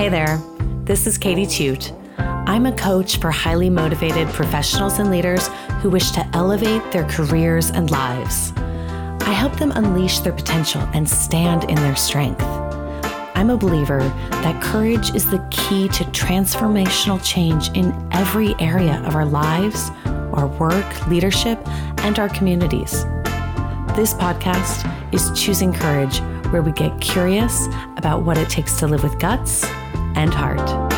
Hey there, this is Katie Tute. I'm a coach for highly motivated professionals and leaders who wish to elevate their careers and lives. I help them unleash their potential and stand in their strength. I'm a believer that courage is the key to transformational change in every area of our lives, our work, leadership, and our communities. This podcast is Choosing Courage, where we get curious about what it takes to live with guts and heart.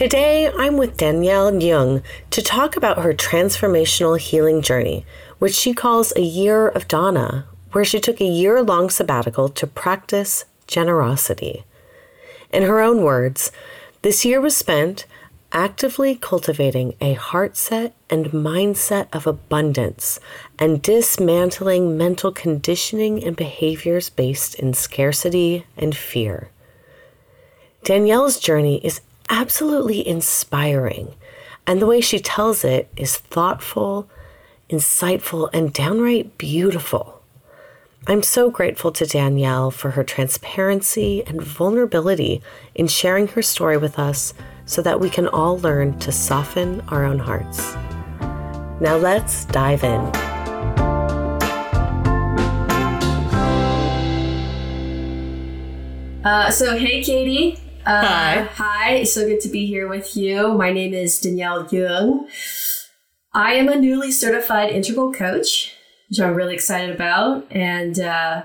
Today, I'm with Danielle Duong to talk about her transformational healing journey, which she calls a year of Dana, where she took a year long sabbatical to practice generosity. In her own words, this year was spent actively cultivating a heart set and mindset of abundance and dismantling mental conditioning and behaviors based in scarcity and fear. Danielle's journey is absolutely inspiring, and the way she tells it is thoughtful, insightful, and downright beautiful. I'm so grateful to Danielle for her transparency and vulnerability in sharing her story with us so that we can all learn to soften our own hearts. Now let's dive in. Uh, so, hey, Katie. Uh, Hi. Hi. So good to be here with you. My name is Danielle Duong. I am a newly certified integral coach, which I'm really excited about. And uh,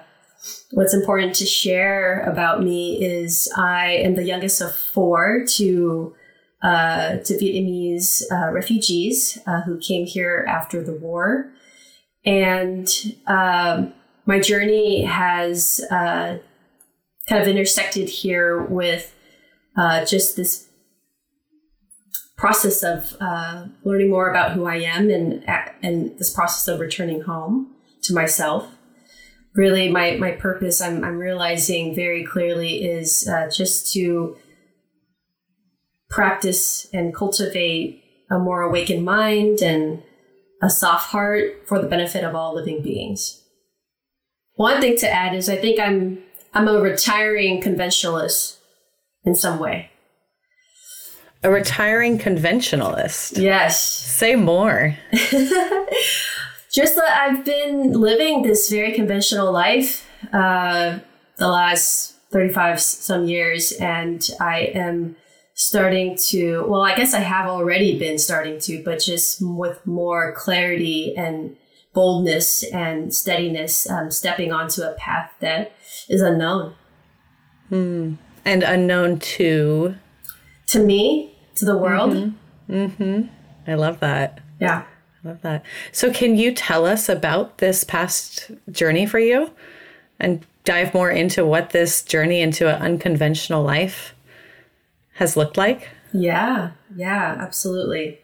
what's important to share about me is I am the youngest of four to uh, to Vietnamese uh, refugees uh, who came here after the war, and um, my journey has uh, kind of intersected here with uh, just this process of uh, learning more about who I am and and this process of returning home to myself. Really, my my purpose I'm I'm realizing very clearly is uh, just to practice and cultivate a more awakened mind and a soft heart for the benefit of all living beings. One thing to add is I think I'm I'm a retiring conventionalist in some way. A retiring conventionalist. Yes. Say more. Just that I've been living this very conventional life uh, the last 35 some years, and I am starting to, well, I guess I have already been starting to, but just with more clarity and boldness and steadiness, um, stepping onto a path that is unknown. And unknown to. To me, to the world. Mm-hmm. I love that. Yeah. Love that. So, can you tell us about this past journey for you and dive more into what this journey into an unconventional life has looked like? Yeah, yeah, absolutely.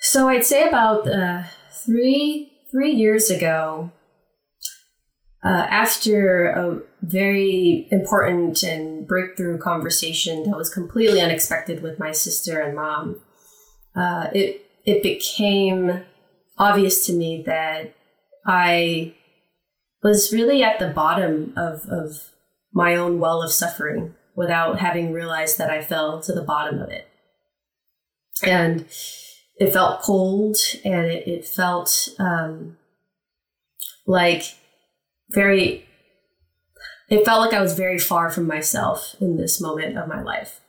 So I'd say about uh, three three years ago, uh, after a very important and breakthrough conversation that was completely unexpected with my sister and mom, uh, it it became obvious to me that I was really at the bottom of, of my own well of suffering without having realized that I fell to the bottom of it. And it felt cold and it, it felt um, like very, it felt like I was very far from myself in this moment of my life.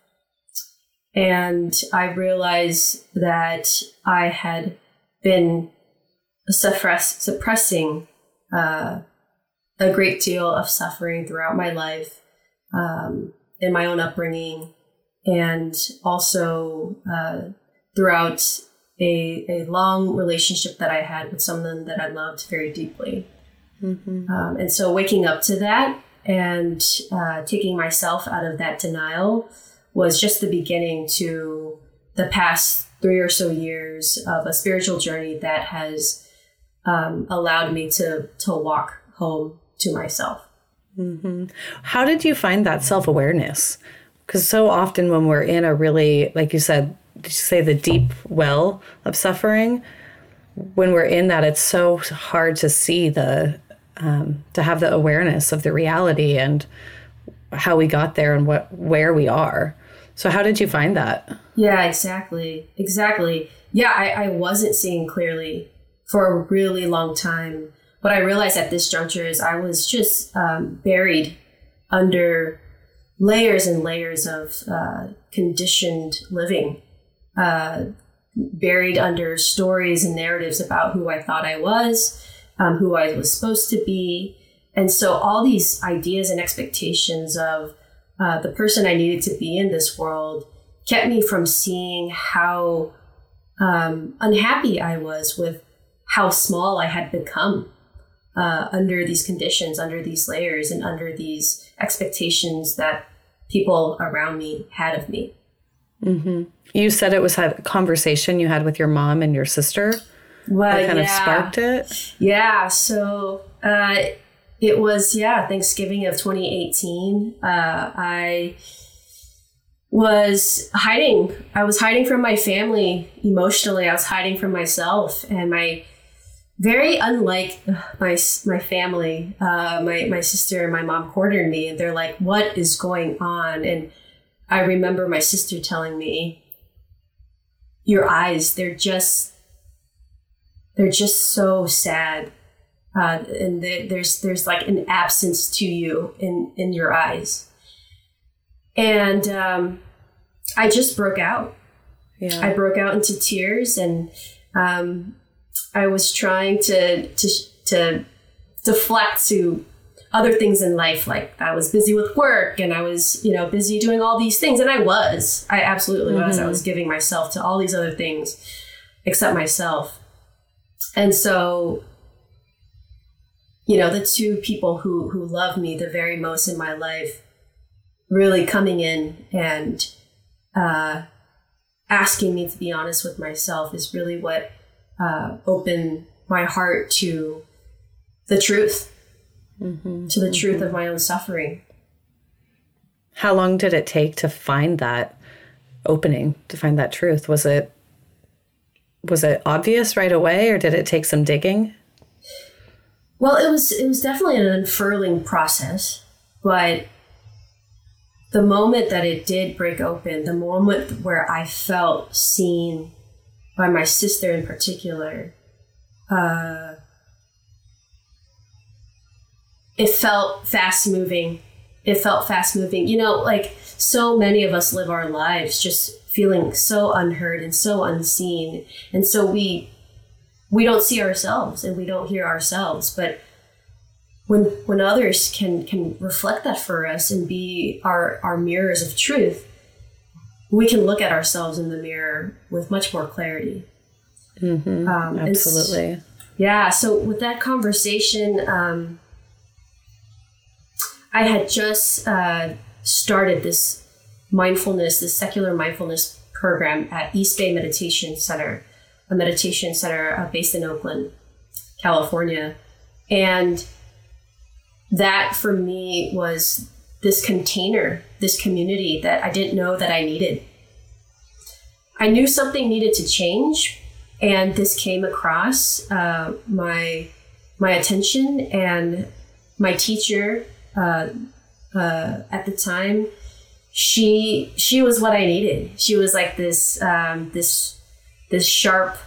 And I realized that I had been suppress, suppressing uh, a great deal of suffering throughout my life um, in my own upbringing and also uh, throughout a, a long relationship that I had with someone that I loved very deeply. Um, and so waking up to that and uh, taking myself out of that denial was just the beginning to the past three or so years of a spiritual journey that has um, allowed me to to walk home to myself. How did you find that self awareness? Because so often when we're in a really, like you said, you say the deep well of suffering, when we're in that, it's so hard to see the um, to have the awareness of the reality and how we got there and what where we are. So how did you find that? Yeah, exactly. Exactly. Yeah, I, I wasn't seeing clearly for a really long time. What I realized at this juncture is I was just um, buried under layers and layers of uh, conditioned living, uh, buried under stories and narratives about who I thought I was, um, who I was supposed to be. And so all these ideas and expectations of uh, the person I needed to be in this world kept me from seeing how um, unhappy I was with how small I had become uh, under these conditions, under these layers, and under these expectations that people around me had of me. Mm-hmm. You said it was a conversation you had with your mom and your sister. Well, that kind yeah. of sparked it. Yeah. So uh, it was yeah Thanksgiving of 2018. Uh, I was hiding. I was hiding from my family emotionally. I was hiding from myself and my very unlike my my family. Uh, my my sister and my mom cornered me, and they're like, "What is going on?" And I remember my sister telling me, "Your eyes, they're just they're just so sad." Uh, and there's there's like an absence to you in in your eyes, and um, I just broke out. Yeah. I broke out into tears, and um, I was trying to to to deflect to other things in life like I was busy with work and I was, you know, busy doing all these things and I was. I absolutely mm-hmm. was. I was giving myself to all these other things except myself. And so you know, the two people who who love me the very most in my life really coming in and uh asking me to be honest with myself is really what uh, open my heart to the truth, mm-hmm. to the mm-hmm. truth of my own suffering. How long did it take to find that opening, to find that truth? Was it was it obvious right away, or did it take some digging? Well, it was it was definitely an unfurling process, but the moment that it did break open, the moment where I felt seen by my sister in particular, uh, it felt fast moving. It felt fast moving. You know, like so many of us live our lives just feeling so unheard and so unseen. And so we we don't see ourselves and we don't hear ourselves. But when when others can can reflect that for us and be our, our mirrors of truth, we can look at ourselves in the mirror with much more clarity. Mm-hmm. Um, Absolutely. Yeah. So with that conversation, um, I had just uh, started this mindfulness, this secular mindfulness program at East Bay Meditation Center, a meditation center uh, based in Oakland, California. And that for me was this container, this community that I didn't know that I needed. I knew something needed to change, and this came across uh, my my attention, and my teacher uh, uh, at the time, she she was what I needed. She was like this um, this this sharp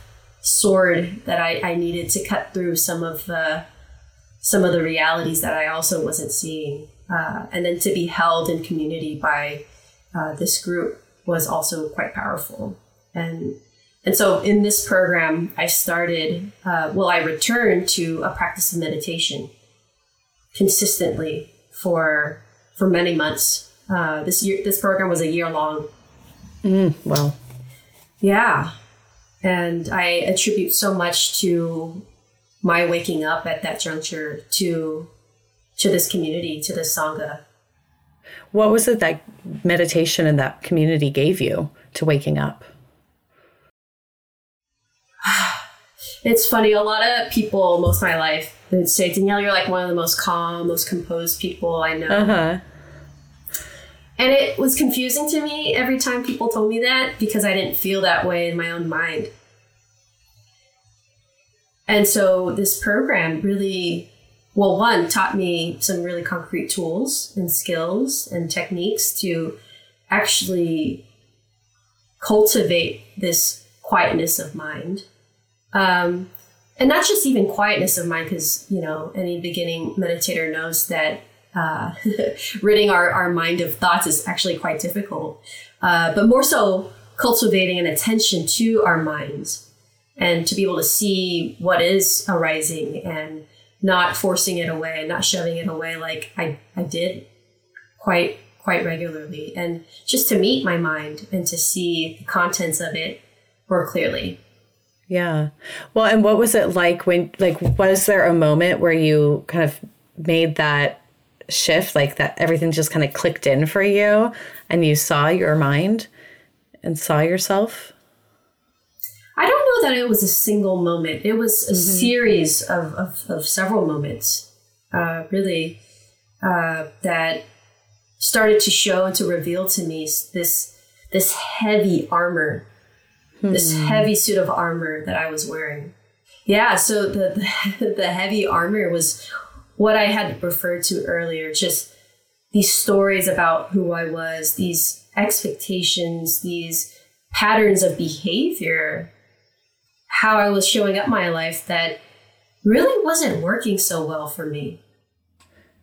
sword that I, I needed to cut through some of the some of the realities that I also wasn't seeing uh, and then to be held in community by uh, this group was also quite powerful. And and so in this program, I started. Uh, well, I returned to a practice of meditation consistently for for many months. Uh, this year, this program was a year long. Mm, wow. Yeah, and I attribute so much to my waking up at that juncture to to this community, to this Sangha. What was it that meditation in that community gave you to waking up? It's funny, a lot of people, most of my life, would say, Danielle, you're like one of the most calm, most composed people I know. Uh-huh. And it was confusing to me every time people told me that because I didn't feel that way in my own mind. And so this program really, well, one, taught me some really concrete tools and skills and techniques to actually cultivate this quietness of mind. Um, and not just even quietness of mind, because, you know, any beginning meditator knows that uh, ridding our, our mind of thoughts is actually quite difficult, uh, but more so cultivating an attention to our minds and to be able to see what is arising and not forcing it away, not shoving it away like I, I did quite quite regularly and just to meet my mind and to see the contents of it more clearly. Yeah. Well, and what was it like when like was there a moment where you kind of made that shift like that everything just kind of clicked in for you and you saw your mind and saw yourself? I don't know that it was a single moment. It was a mm-hmm. series of, of, of, several moments, uh, really, uh, that started to show and to reveal to me this this heavy armor, hmm. this heavy suit of armor that I was wearing. Yeah, so the, the the heavy armor was what I had referred to earlier, just these stories about who I was, these expectations, these patterns of behavior, how I was showing up my life that really wasn't working so well for me.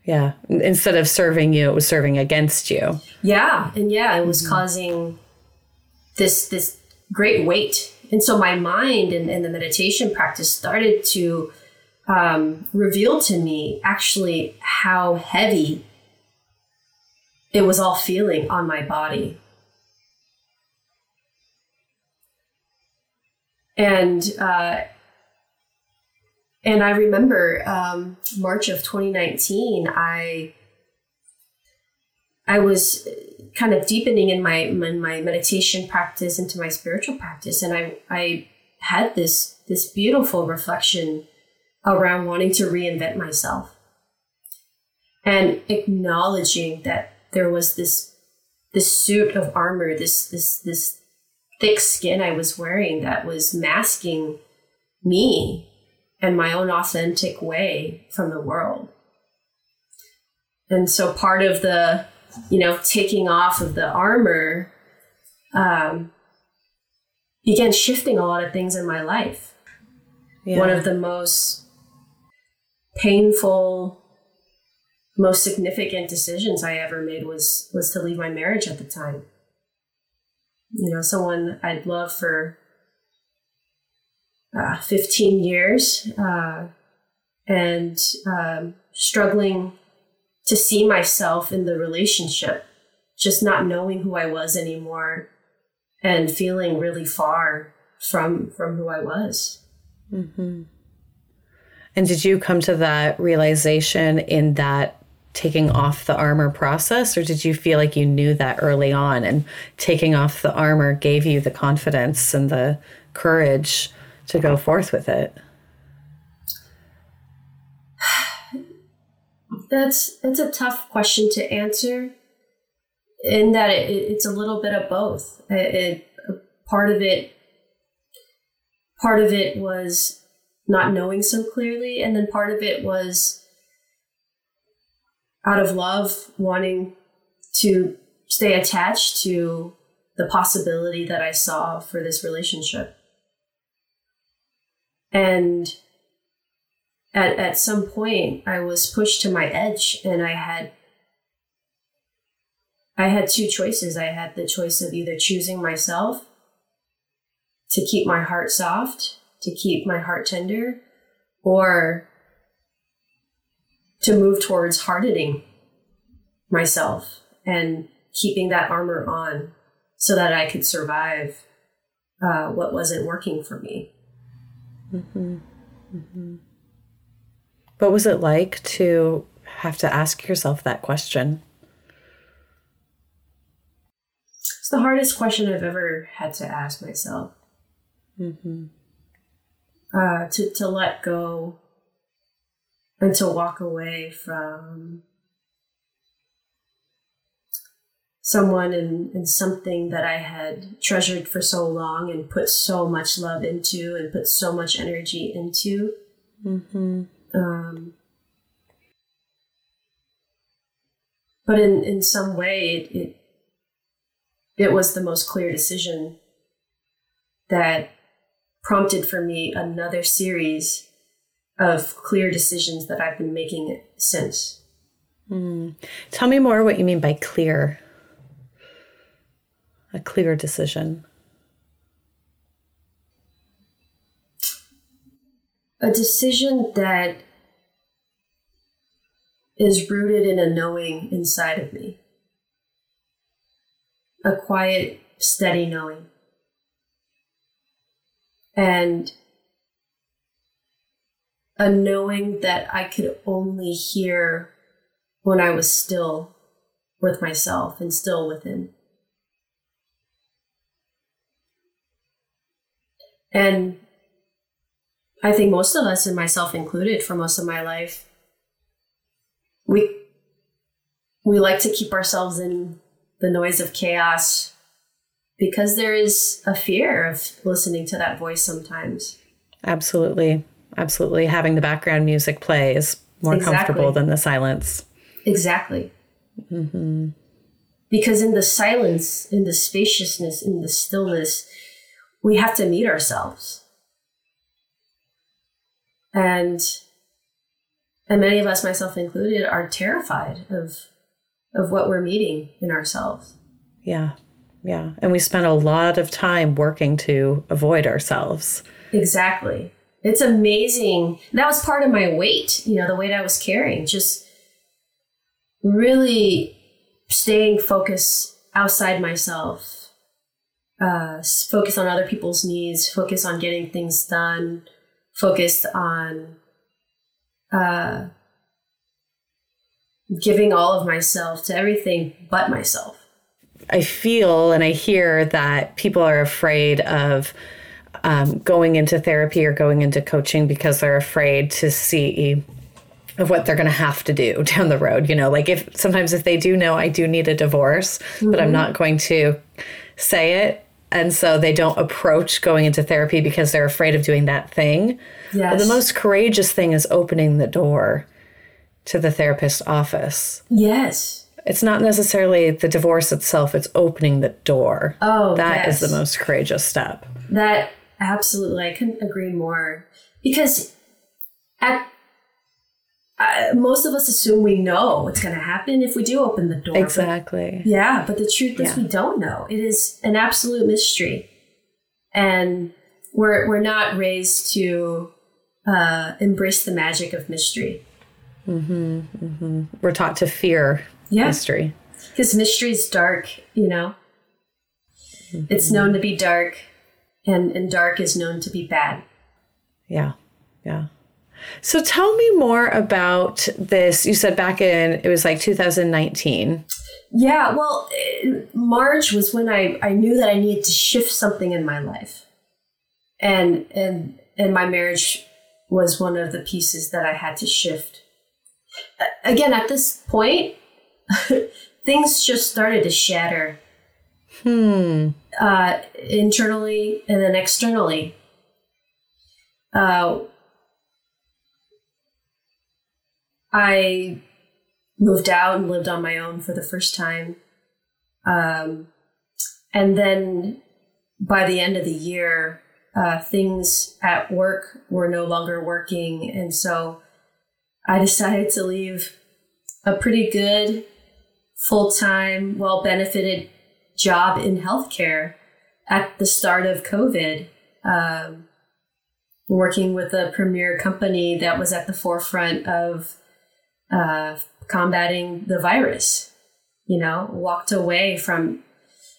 Yeah. Instead of serving you, it was serving against you. Yeah. And yeah, it was mm-hmm. causing this this great weight. And so my mind and, and the meditation practice started to um, reveal to me actually how heavy it was all feeling on my body. And uh, and I remember um, March of 2019, I I was kind of deepening in my in my meditation practice into my spiritual practice, and I I had this this beautiful reflection around wanting to reinvent myself and acknowledging that there was this this suit of armor, this this this thick skin I was wearing that was masking me and my own authentic way from the world. And so part of the, you know, taking off of the armor um, began shifting a lot of things in my life. Yeah. One of the most painful, most significant decisions I ever made was was to leave my marriage at the time. You know, someone I'd love for uh, 15 years uh, and um, struggling to see myself in the relationship, just not knowing who I was anymore and feeling really far from from who I was. Mm-hmm. And did you come to that realization in that taking off the armor process, or did you feel like you knew that early on and taking off the armor gave you the confidence and the courage to go forth with it? That's that's a tough question to answer. In that it, it's a little bit of both. It, it, part of it, part of it was not knowing so clearly, and then part of it was out of love, wanting to stay attached to the possibility that I saw for this relationship. And at, at some point, I was pushed to my edge and I had I had two choices. I had the choice of either choosing myself to keep my heart soft, to keep my heart tender, or to move towards hardening myself and keeping that armor on so that I could survive uh, what wasn't working for me. Mm-hmm. Mm-hmm. What was it like to have to ask yourself that question? It's the hardest question I've ever had to ask myself. Mm-hmm. Uh, to, to let go and to walk away from someone and, and something that I had treasured for so long and put so much love into and put so much energy into. Mm-hmm. Um, but in, in some way, it, it it was the most clear decision that prompted for me another series of clear decisions that I've been making since. Mm. Tell me more what you mean by clear. A clear decision. A decision that is rooted in a knowing inside of me. A quiet, steady knowing. And a knowing that I could only hear when I was still with myself and still within. And I think most of us, and myself included, for most of my life, we we like to keep ourselves in the noise of chaos because there is a fear of listening to that voice sometimes. Absolutely. Absolutely. Having the background music play is more exactly. comfortable than the silence. Exactly. Mm-hmm. Because in the silence, in the spaciousness, in the stillness, we have to meet ourselves. And and many of us, myself included, are terrified of of what we're meeting in ourselves. Yeah. Yeah. And we spend a lot of time working to avoid ourselves. Exactly. It's amazing. That was part of my weight, you know, the weight I was carrying, just really staying focused outside myself, uh, focus on other people's needs, focus on getting things done, focused on uh, giving all of myself to everything but myself. I feel and I hear that people are afraid of um, going into therapy or going into coaching because they're afraid to see of what they're going to have to do down the road. You know, like if sometimes if they do know I do need a divorce, mm-hmm. but I'm mm-hmm. not going to say it. And so they don't approach going into therapy because they're afraid of doing that thing. Yes. But the most courageous thing is opening the door to the therapist office. Yes. It's not necessarily the divorce itself, it's opening the door. Oh, that yes. is the most courageous step. That absolutely, I couldn't agree more. Because at uh, most of us assume we know what's going to happen if we do open the door. Exactly. But, yeah, but the truth is yeah. we don't know. It is an absolute mystery, and we're we're not raised to uh, embrace the magic of mystery. Mm-hmm, mm-hmm. We're taught to fear yeah. mystery because mystery is dark. You know, mm-hmm. it's known to be dark, and and dark is known to be bad. Yeah, yeah. So tell me more about this. You said back in, it was like 2019. Yeah, well, March was when I, I knew that I needed to shift something in my life. And, and, and my marriage was one of the pieces that I had to shift. Again, at this point, things just started to shatter. Hmm. Uh, internally and then externally. Uh, I moved out and lived on my own for the first time. Um, and then by the end of the year, uh, things at work were no longer working. And so I decided to leave a pretty good, full time, well benefited job in healthcare at the start of COVID. Um, working with a premier company that was at the forefront of uh, combating the virus, you know, walked away from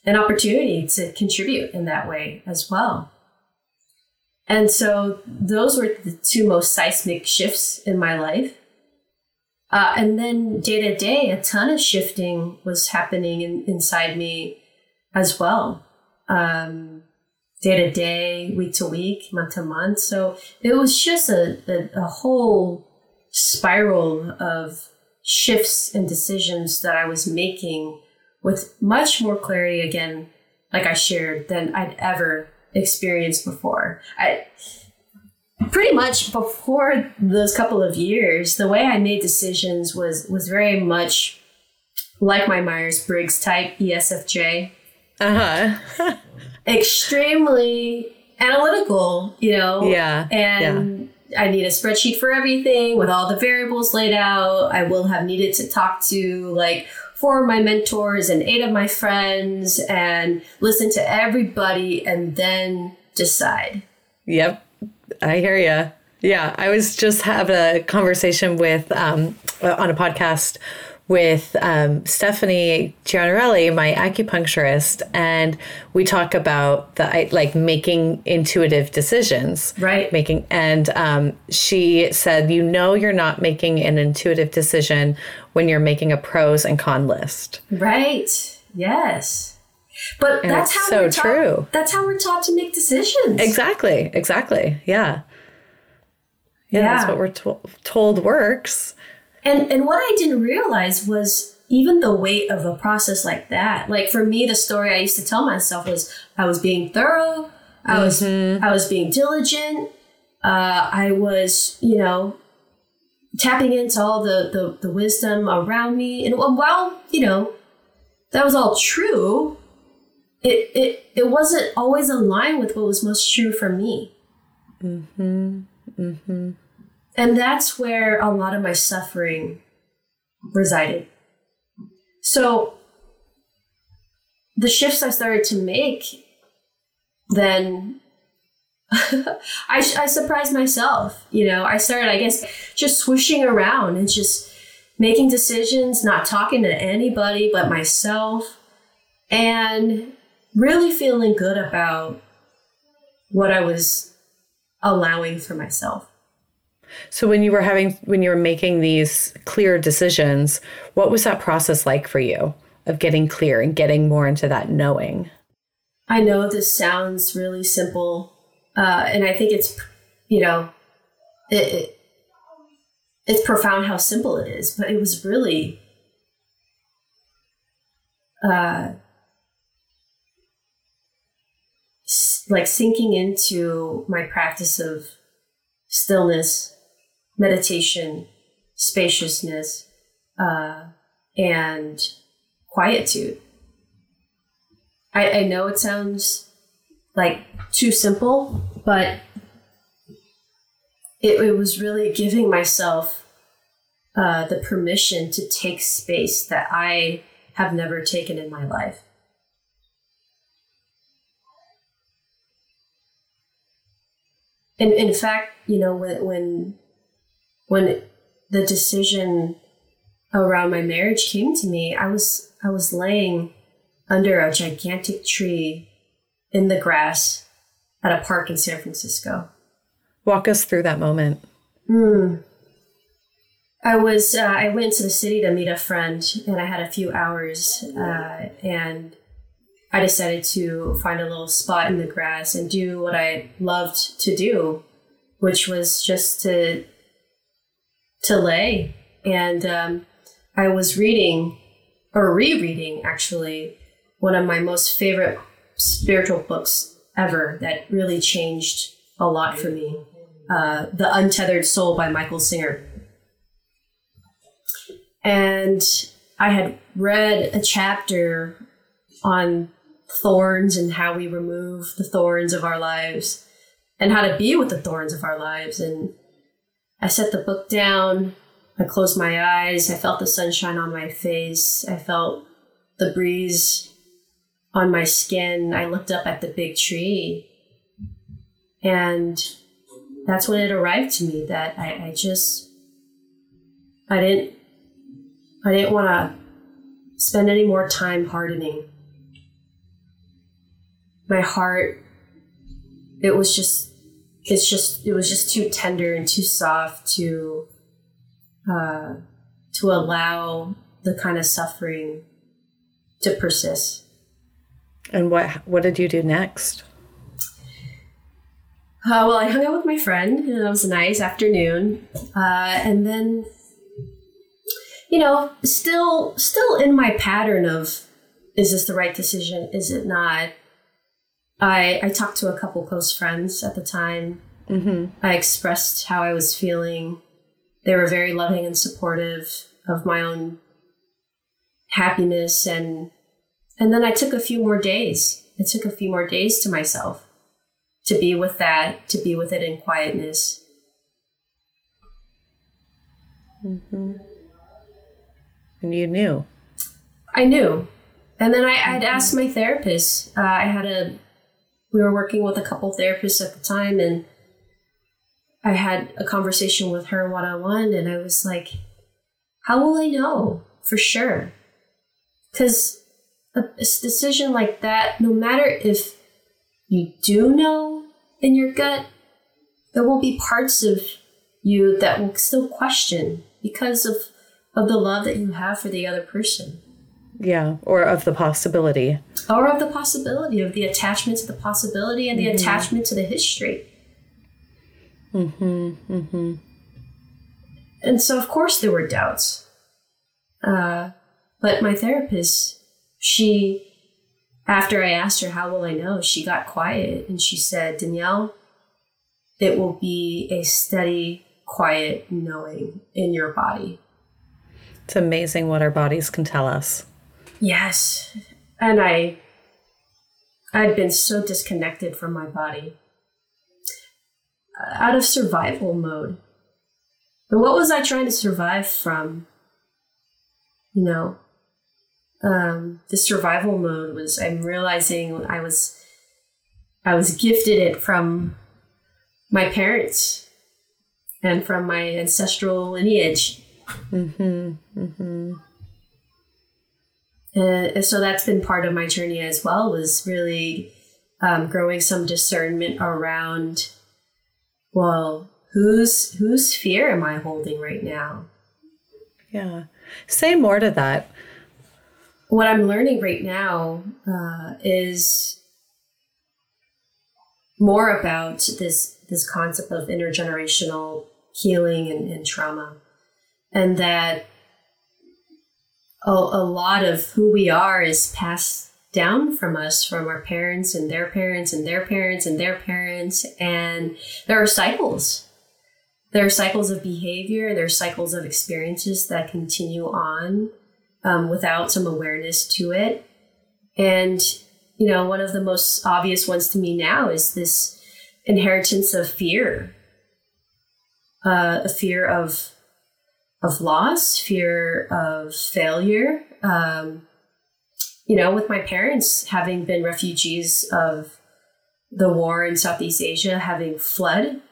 an opportunity to contribute in that way as well. And so those were the two most seismic shifts in my life. Uh, and then day to day, a ton of shifting was happening in, inside me as well. Um, day to day, week to week, month to month. So it was just a, a, a whole spiral of shifts and decisions that I was making with much more clarity again, like I shared, than I'd ever experienced before. I pretty much before those couple of years, the way I made decisions was was very much like my Myers Briggs type ESFJ. Uh huh. Extremely analytical, you know. Yeah, And I need a spreadsheet for everything with all the variables laid out. I will have needed to talk to like four of my mentors and eight of my friends and listen to everybody and then decide. Yep, I hear you. Yeah, I was just having a conversation with um, on a podcast with um, Stephanie Gianarelli, my acupuncturist, and we talk about the like making intuitive decisions. Right. Making and um, she said, you know, you're not making an intuitive decision when you're making a pros and con list. Right. Yes. But that's how so we're taught, true. That's how we're taught to make decisions. Exactly. Exactly. Yeah. Yeah, Yeah. that's what we're to- told works. And and what I didn't realize was even the weight of a process like that. Like for me, the story I used to tell myself was I was being thorough, I was I was being diligent, uh, I was you know tapping into all the, the the wisdom around me, and while you know that was all true, it it it wasn't always in line with what was most true for me. Mm-hmm. Mm-hmm. And that's where a lot of my suffering resided. So the shifts I started to make, then I, I surprised myself. You know, I started, I guess, just swooshing around and just making decisions, not talking to anybody but myself, and really feeling good about what I was allowing for myself. So when you were having when you were making these clear decisions, what was that process like for you of getting clear and getting more into that knowing? I know this sounds really simple, uh, and I think it's, you know, it, it, it's profound how simple it is, but it was really, uh, like sinking into my practice of stillness, meditation, spaciousness, uh, and quietude. I, I know it sounds like too simple, but it, it was really giving myself uh, the permission to take space that I have never taken in my life. And in fact, you know, when when when the decision around my marriage came to me, I was I was laying under a gigantic tree in the grass at a park in San Francisco. Walk us through that moment. I was uh, I went to the city to meet a friend, and I had a few hours, uh, and I decided to find a little spot in the grass and do what I loved to do, which was just to to lay. And um, I was reading or rereading actually one of my most favorite spiritual books ever that really changed a lot for me. Uh, the Untethered Soul by Michael Singer. And I had read a chapter on thorns and how we remove the thorns of our lives and how to be with the thorns of our lives. And I set the book down. I closed my eyes. I felt the sunshine on my face. I felt the breeze on my skin. I looked up at the big tree. And that's when it arrived to me that I, I just, I didn't, I didn't want to spend any more time hardening. My heart, it was just, it's just, it was just too tender and too soft to, uh, to allow the kind of suffering to persist. And what what did you do next? Uh, well, I hung out with my friend, and it was a nice afternoon. Uh, and then, you know, still, still in my pattern of is this the right decision? Is it not? I I talked to a couple close friends at the time. Mm-hmm. I expressed how I was feeling. They were very loving and supportive of my own happiness and and then I took a few more days. I took a few more days to myself to be with that, to be with it in quietness. Mm-hmm. And you knew. I knew. And then I, I'd asked my therapist. Uh, I had a, we were working with a couple therapists at the time, and I had a conversation with her one on one, and I was like, how will I know for sure? Because a, a decision like that, no matter if you do know in your gut, there will be parts of you that will still question because of of the love that you have for the other person. Yeah, or of the possibility. Or of the possibility of the attachment to the possibility and the mm-hmm. attachment to the history. Mhm. Mhm. And so of course there were doubts. Uh, but my therapist, she after I asked her how will I know, she got quiet and she said, "Danielle, it will be a steady, quiet knowing in your body." It's amazing what our bodies can tell us. Yes. And I I'd been so disconnected from my body. Out of survival mode. But what was I trying to survive from? You know, um, the survival mode was I'm realizing I was I was gifted it from my parents and from my ancestral lineage Mm-hmm. Mm-hmm. And so that's been part of my journey as well. Was really um, growing some discernment around, well, whose whose fear am I holding right now? Yeah, say more to that. What I'm learning right now uh, is more about this this concept of intergenerational healing and, and trauma and that a, a lot of who we are is passed down from us from our parents and their parents and their parents and their parents. And there are cycles. There are cycles of behavior. There are cycles of experiences that continue on um, without some awareness to it. And you know one of the most obvious ones to me now is this inheritance of fear uh, a fear of of loss, fear of failure. Um, you know, with my parents having been refugees of the war in Southeast Asia, having fled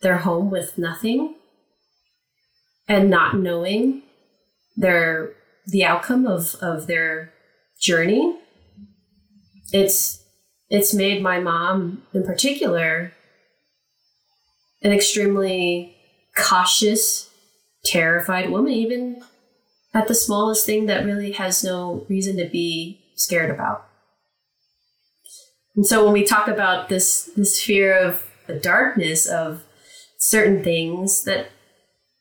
their home with nothing and not knowing their the outcome of, of their journey, it's it's made my mom in particular an extremely cautious terrified woman, even at the smallest thing that really has no reason to be scared about. And so when we talk about this this fear of the darkness of certain things, that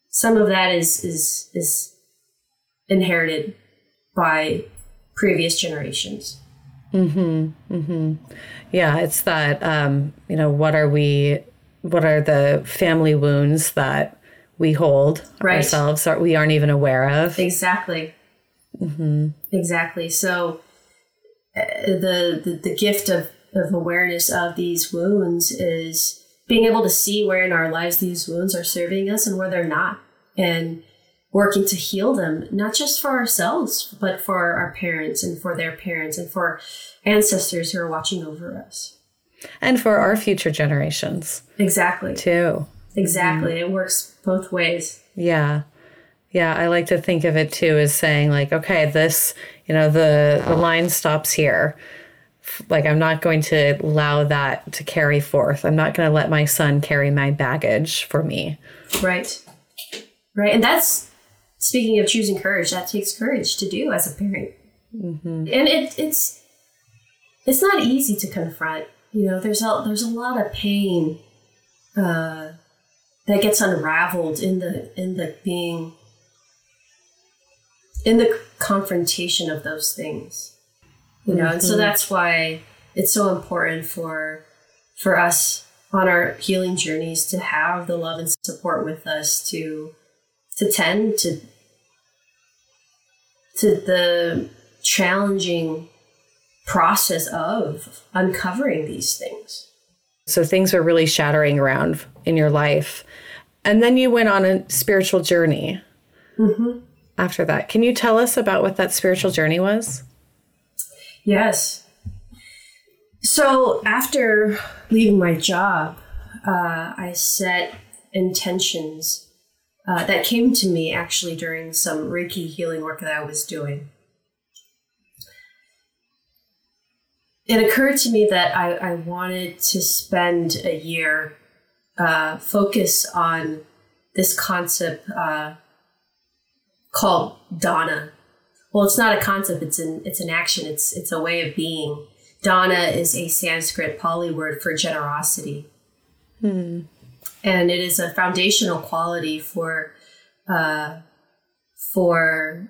some of that is is is inherited by previous generations. Mm-hmm. Mm-hmm. Yeah, it's that. Um, you know, what are we? What are the family wounds that we hold right. ourselves or we aren't even aware of. Exactly. Mm-hmm. Exactly. So uh, the, the the gift of of awareness of these wounds is being able to see where in our lives these wounds are serving us and where they're not, and working to heal them, not just for ourselves, but for our parents and for their parents and for ancestors who are watching over us. And for our future generations. Exactly. Too. Exactly. Mm-hmm. It works both ways. Yeah. Yeah, I like to think of it too as saying like, okay, this, you know, the the line stops here. Like I'm not going to allow that to carry forth. I'm not going to let my son carry my baggage for me. Right. Right. And that's speaking of choosing courage, that takes courage to do as a parent. Mm-hmm. And it, it's it's not easy to confront. You know, there's a there's a lot of pain uh, that gets unraveled in the in the being in the confrontation of those things you know, and so mm-hmm. that's why it's so important for for us on our healing journeys to have the love and support with us to to tend to to the challenging process of uncovering these things. So things were really shattering around in your life. And then you went on a spiritual journey after that. Can you tell us about what that spiritual journey was? Yes. So after leaving my job, uh, I set intentions uh, that came to me actually during some Reiki healing work that I was doing. It occurred to me that I, I wanted to spend a year uh, focus on this concept uh, called Dana. Well, it's not a concept; it's an it's an action. It's it's a way of being. Dana is a Sanskrit Pali word for generosity, and it is a foundational quality for uh, for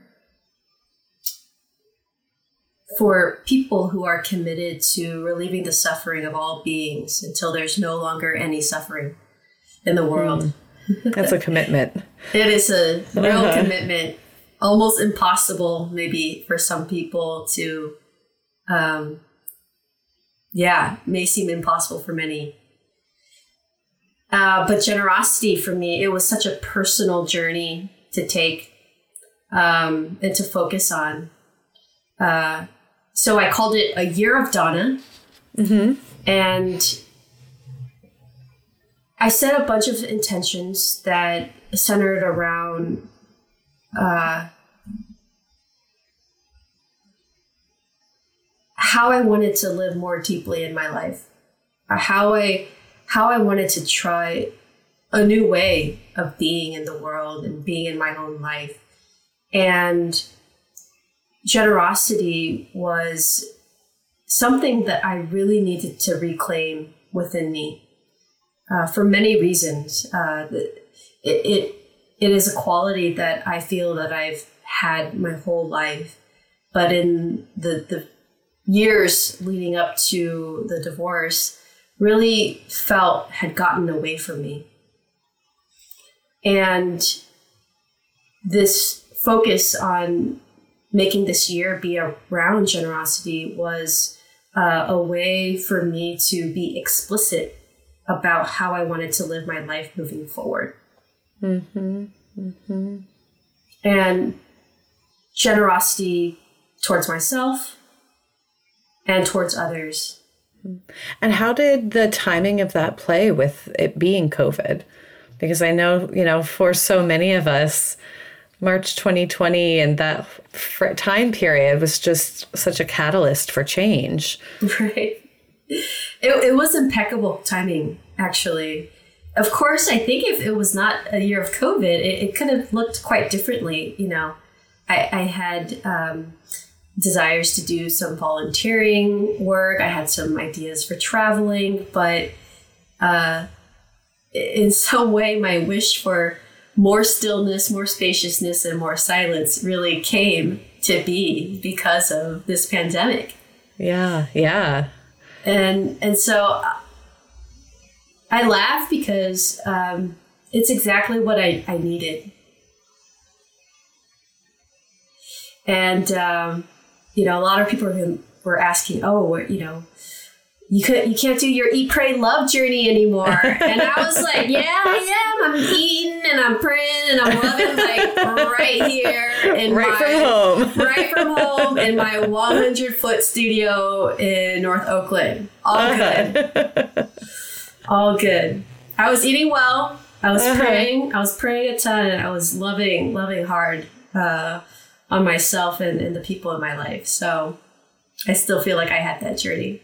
for people who are committed to relieving the suffering of all beings until there's no longer any suffering in the world. That's a commitment. It is a real Uh-huh. commitment, almost impossible, maybe for some people to, um, yeah, may seem impossible for many. Uh, but generosity for me, it was such a personal journey to take um, and to focus on. Uh, so I called it a year of Dana. And I set a bunch of intentions that centered around uh, how I wanted to live more deeply in my life, uh, how I how I wanted to try a new way of being in the world and being in my own life, and generosity was something that I really needed to reclaim within me uh, for many reasons. Uh, it, it it is a quality that I feel that I've had my whole life, but in the the years leading up to the divorce, really felt had gotten away from me, and this focus on making this year be around generosity was uh, a way for me to be explicit about how I wanted to live my life moving forward. Mm-hmm. Mm-hmm. And generosity towards myself and towards others. And how did the timing of that play with it being COVID? Because I know, you know, for so many of us, March 2020 and that time period was just such a catalyst for change. Right. It, it was impeccable timing, actually. Of course, I think if it was not a year of COVID, it, it could have looked quite differently. You know, I, I had um, desires to do some volunteering work, I had some ideas for traveling, but uh, in some way, my wish for more stillness, more spaciousness, and more silence really came to be because of this pandemic Yeah, yeah. and and so I laugh because um, it's exactly what I, I needed. And um, you know, a lot of people were, were asking, "Oh, what- you know, you could you can't do your eat, pray, love journey anymore." and I was like, "Yeah, I am. I'm eating and I'm praying and I'm loving like right here in Right my, from home. right from home in my 100 foot studio in North Oakland. All good. All good. I was eating well. I was Uh-huh. praying. I was praying a ton. And I was loving, loving hard uh, on myself and, and the people in my life. So I still feel like I had that journey.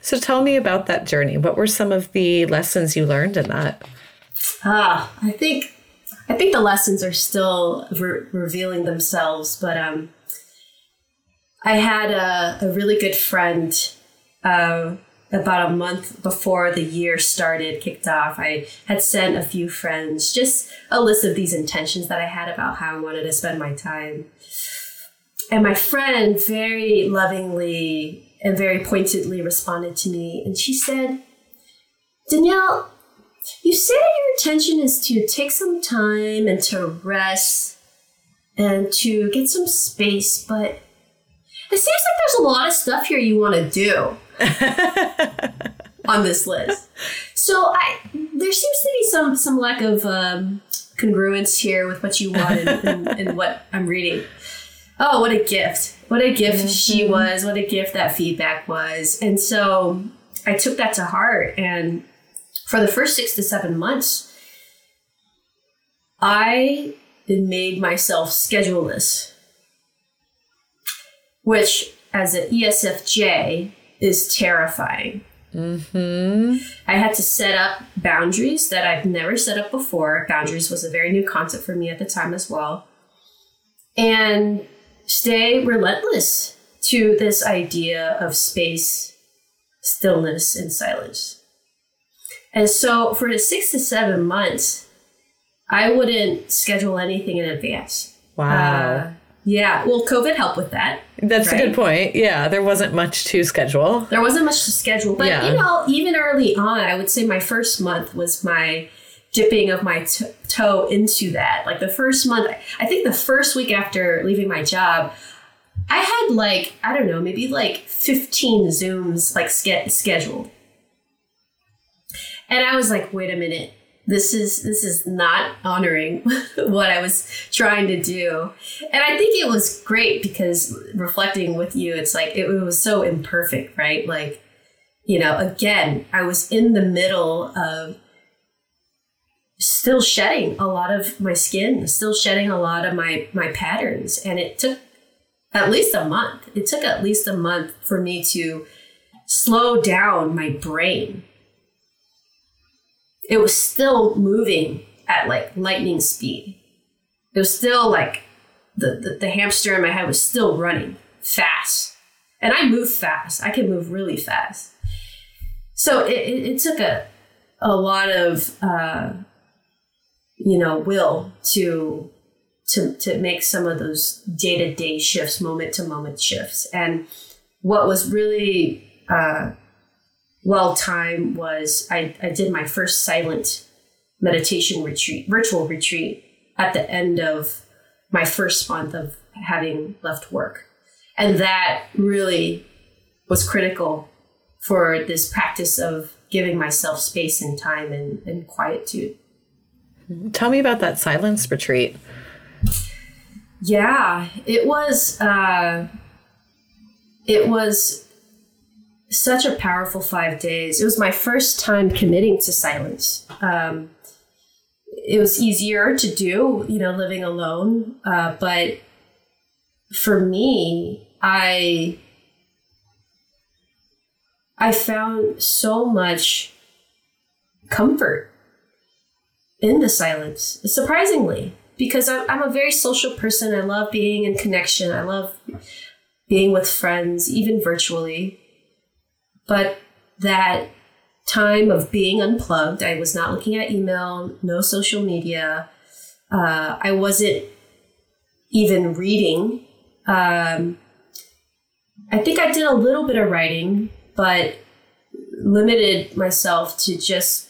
So tell me about that journey. What were some of the lessons you learned in that? Ah, I think I think the lessons are still re- revealing themselves, but um, I had a, a really good friend uh, about a month before the year started, kicked off. I had sent a few friends just a list of these intentions that I had about how I wanted to spend my time. and my friend very lovingly and very pointedly responded to me, and she said, Danielle, you say that your intention is to take some time and to rest and to get some space, but it seems like there's a lot of stuff here you want to do on this list. So I there seems to be some some lack of um, congruence here with what you want and, and, and what I'm reading. Oh, what a gift. What a gift mm-hmm. she was. What a gift that feedback was. And so I took that to heart. And for the first six to seven months, I made myself scheduleless, which as an ESFJ is terrifying. Mm-hmm. I had to set up boundaries that I've never set up before. Boundaries was a very new concept for me at the time as well. And stay relentless to this idea of space, stillness, and silence. And so for the six to seven months, I wouldn't schedule anything in advance. Wow. Uh, yeah, well, COVID helped with that. That's right? a good point. Yeah, there wasn't much to schedule. There wasn't much to schedule, but yeah. you know, even early on, I would say my first month was my dipping of my t- toe into that. Like the first month, I think the first week after leaving my job, I had like I don't know, maybe like fifteen Zooms like ske- scheduled, and I was like, wait a minute, this is this is not honoring what I was trying to do. And I think it was great because reflecting with you, it's like it, it was so imperfect, right? Like, you know, again, I was in the middle of still shedding a lot of my skin, still shedding a lot of my my patterns, and it took at least a month. It took at least a month for me to slow down my brain it was still moving at like lightning speed. It was still like the, the, the hamster in my head was still running fast. And I move fast. I can move really fast. So it, it, it took a, a lot of, uh, you know, will to, to, to make some of those day to day shifts, moment to moment shifts. And what was really, uh, well time was I, I did my first silent meditation retreat, virtual retreat at the end of my first month of having left work. And that really was critical for this practice of giving myself space and time and, and quietude. Tell me about that silence retreat. Yeah, it was uh, it was such a powerful five days. It was my first time committing to silence. Um, it was easier to do, you know, living alone. Uh, but for me, I I found so much comfort in the silence, surprisingly, because I'm a very social person. I love being in connection. I love being with friends, even virtually. But that time of being unplugged, I was not looking at email, no social media. Uh, I wasn't even reading. Um, I think I did a little bit of writing, but limited myself to just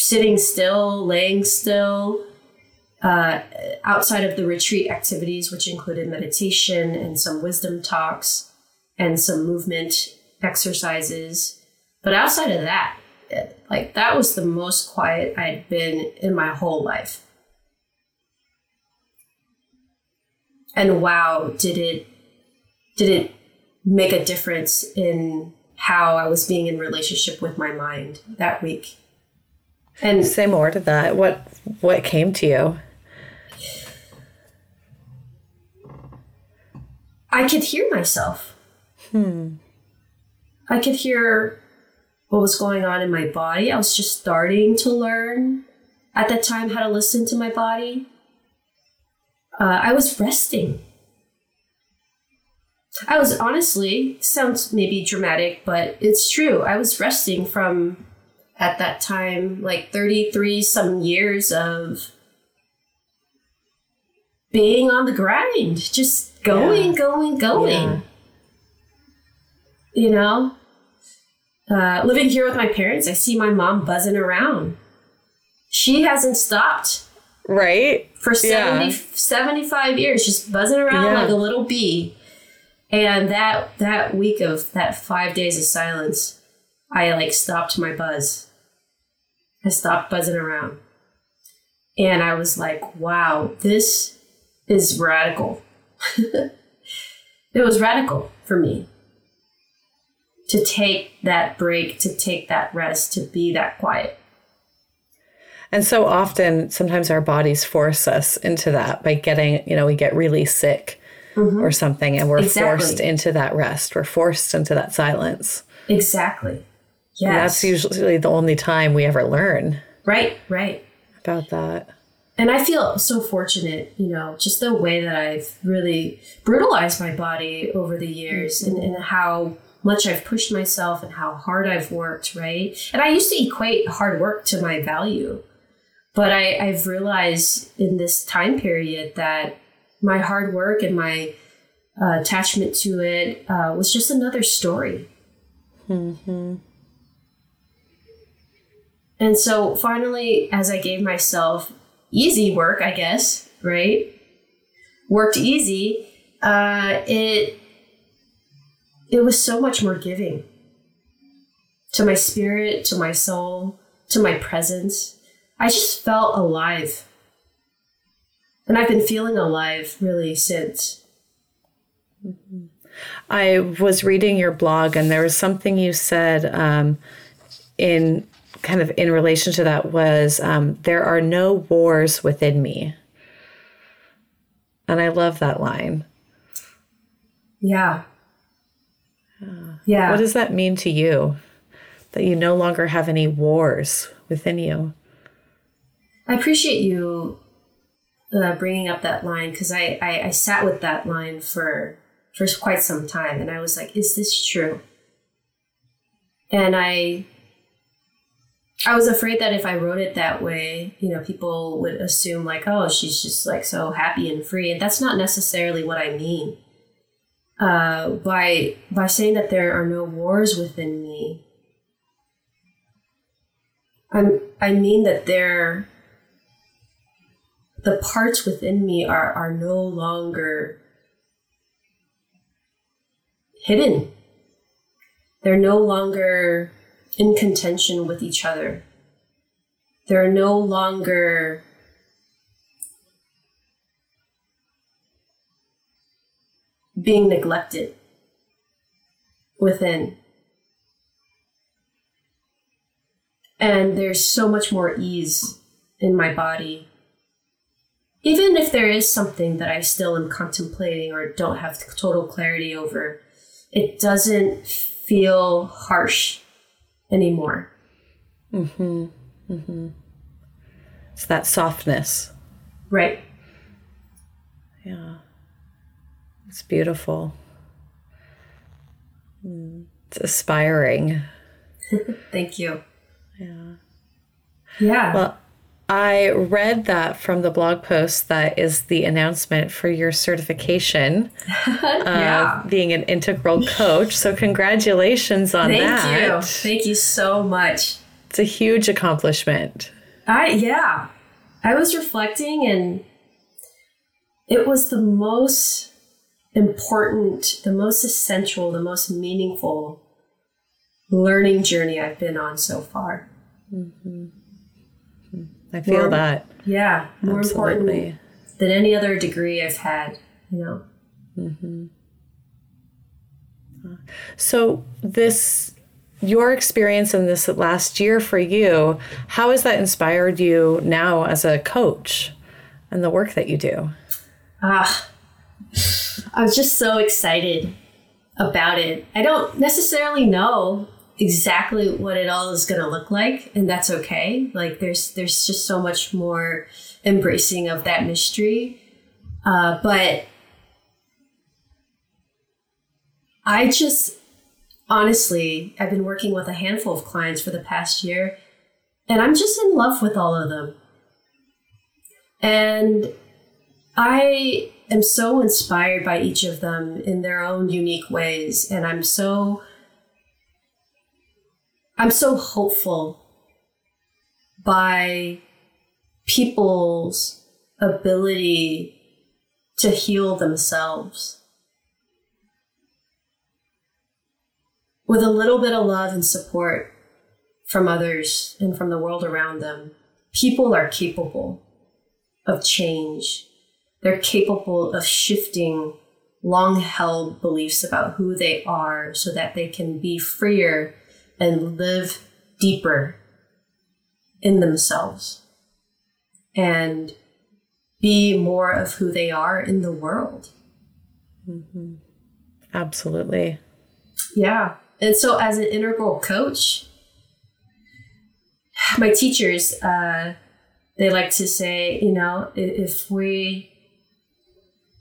sitting still, laying still. Uh, outside of the retreat activities, which included meditation and some wisdom talks and some movement exercises. But outside of that, it, like that was the most quiet I'd been in my whole life. And wow, did it did it make a difference in how I was being in relationship with my mind that week. And say more to that. What what came to you? I could hear myself. Hmm. I could hear what was going on in my body. I was just starting to learn at that time how to listen to my body. Uh, I was resting. I was honestly, sounds maybe dramatic, but it's true. I was resting from at that time like 33 some years of being on the grind, just going, going, going. Yeah. You know, uh, living here with my parents, I see my mom buzzing around. She hasn't stopped Right? for 70, 75 years, just buzzing around Yeah. like a little bee. And that that week of that five days of silence, I like stopped my buzz. I stopped buzzing around. And I was like, wow, this is radical. it was radical for me to take that break, to take that rest, to be that quiet. And so often, sometimes our bodies force us into that by getting, you know, we get really sick mm-hmm. or something and we're Exactly. forced into that rest. We're forced into that silence. Exactly. Yes. And that's usually the only time we ever learn right, right. about that. And I feel so fortunate, you know, just the way that I've really brutalized my body over the years and, and how much I've pushed myself and how hard I've worked, right? And I used to equate hard work to my value. But I, I've realized in this time period that my hard work and my uh, attachment to it uh, was just another story. And so finally, as I gave myself easy work, I guess, right? Worked easy, uh, it it was so much more giving to my spirit, to my soul, to my presence. I just felt alive. And I've been feeling alive really since. I was reading your blog and there was something you said um, in kind of in relation to that was um, there are no wars within me. And I love that line. Yeah. Yeah. What does that mean to you? That you no longer have any wars within you? I appreciate you uh, bringing up that line because I, I I sat with that line for for quite some time, and I was like, "Is this true?" And I I was afraid that if I wrote it that way, you know, people would assume like, "Oh, she's just like so happy and free," and that's not necessarily what I mean. Uh, by by saying that there are no wars within me, I'm I mean that there the parts within me are are no longer hidden. They're no longer in contention with each other. They're no longer being neglected within. And there's so much more ease in my body. Even if there is something that I still am contemplating or don't have total clarity over, it doesn't feel harsh anymore. Mm-hmm. Mm-hmm. It's that softness. Right. Yeah. It's beautiful. Mm, It's aspiring. Thank you. Yeah. Yeah. Well, I read that from the blog post that is the announcement for your certification, yeah. uh, being an integral coach. So, congratulations on Thank that. Thank you. Thank you so much. It's a huge accomplishment. I yeah. I was reflecting and it was the most important, the most essential, the most meaningful learning journey I've been on so far. I feel More- that. Yeah, more Absolutely. important than any other degree I've had, you know. Mhm. So, this, your experience in this last year for you, how has that inspired you now as a coach and the work that you do? Ah, I was just so excited about it. I don't necessarily know exactly what it all is going to look like, and that's okay. Like there's there's just so much more embracing of that mystery. Uh, but I just honestly, I've been working with a handful of clients for the past year, and I'm just in love with all of them. And I am so inspired by each of them in their own unique ways, and I'm so I'm so hopeful by people's ability to heal themselves. With a little bit of love and support from others and from the world around them, people are capable of change. They're capable of shifting long held beliefs about who they are so that they can be freer and live deeper in themselves and be more of who they are in the world. Mm-hmm. Absolutely. Yeah. And so, as an integral coach, my teachers, uh, they like to say, you know, if we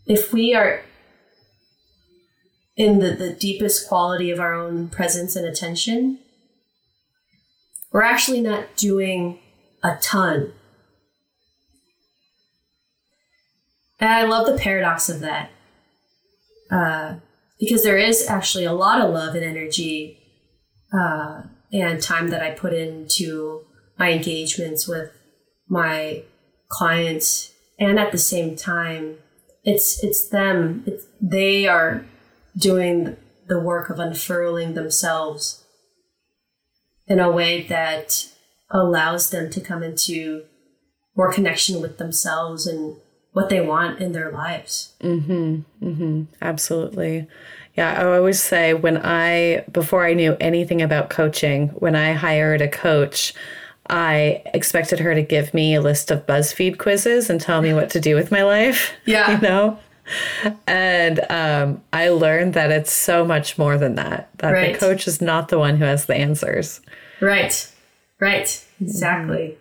if we are in the, the deepest quality of our own presence and attention, we're actually not doing a ton. And I love the paradox of that. Uh, because there is actually a lot of love and energy uh, and time that I put into my engagements with my clients. And at the same time, it's, it's them, it's, they are doing the work of unfurling themselves in a way that allows them to come into more connection with themselves and what they want in their lives. Mm-hmm. Mm-hmm. Absolutely. Yeah, I always say when I, before I knew anything about coaching, when I hired a coach, I expected her to give me a list of BuzzFeed quizzes and tell me what to do with my life. Yeah. You know? And um, I learned that it's so much more than that, that right. the coach is not the one who has the answers. Right. Right. Exactly.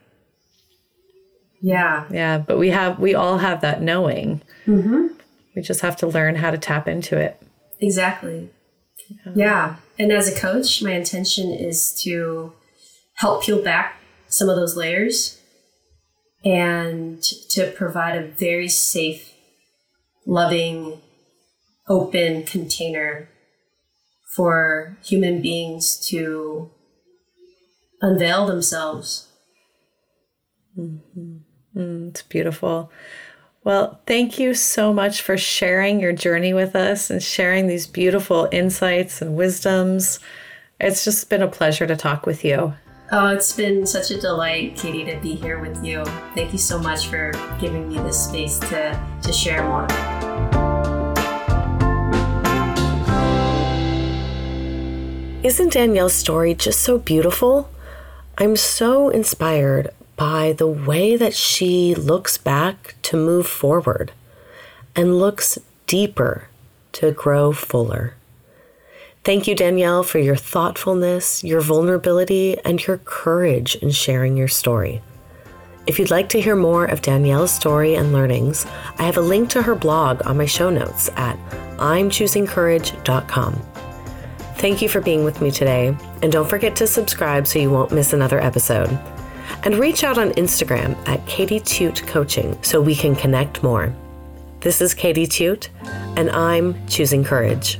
Yeah. Yeah. But we have, we all have that knowing. Mm-hmm. We just have to learn how to tap into it. Exactly. Yeah. yeah. And as a coach, my intention is to help peel back some of those layers and to provide a very safe, loving, open container for human beings to unveil themselves. Mm-hmm. Mm, it's beautiful. Well, thank you so much for sharing your journey with us and sharing these beautiful insights and wisdoms. It's just been a pleasure to talk with you. Oh, it's been such a delight, Katie, to be here with you. Thank you so much for giving me this space to, to share more. Isn't Danielle's story just so beautiful? I'm so inspired by the way that she looks back to move forward and looks deeper to grow fuller. Thank you, Danielle, for your thoughtfulness, your vulnerability, and your courage in sharing your story. If you'd like to hear more of Danielle's story and learnings, I have a link to her blog on my show notes at imchoosingcourage.com. Thank you for being with me today, and don't forget to subscribe so you won't miss another episode. And reach out on Instagram at Katie Tute Coaching so we can connect more. This is Katie Tute, and I'm choosing courage.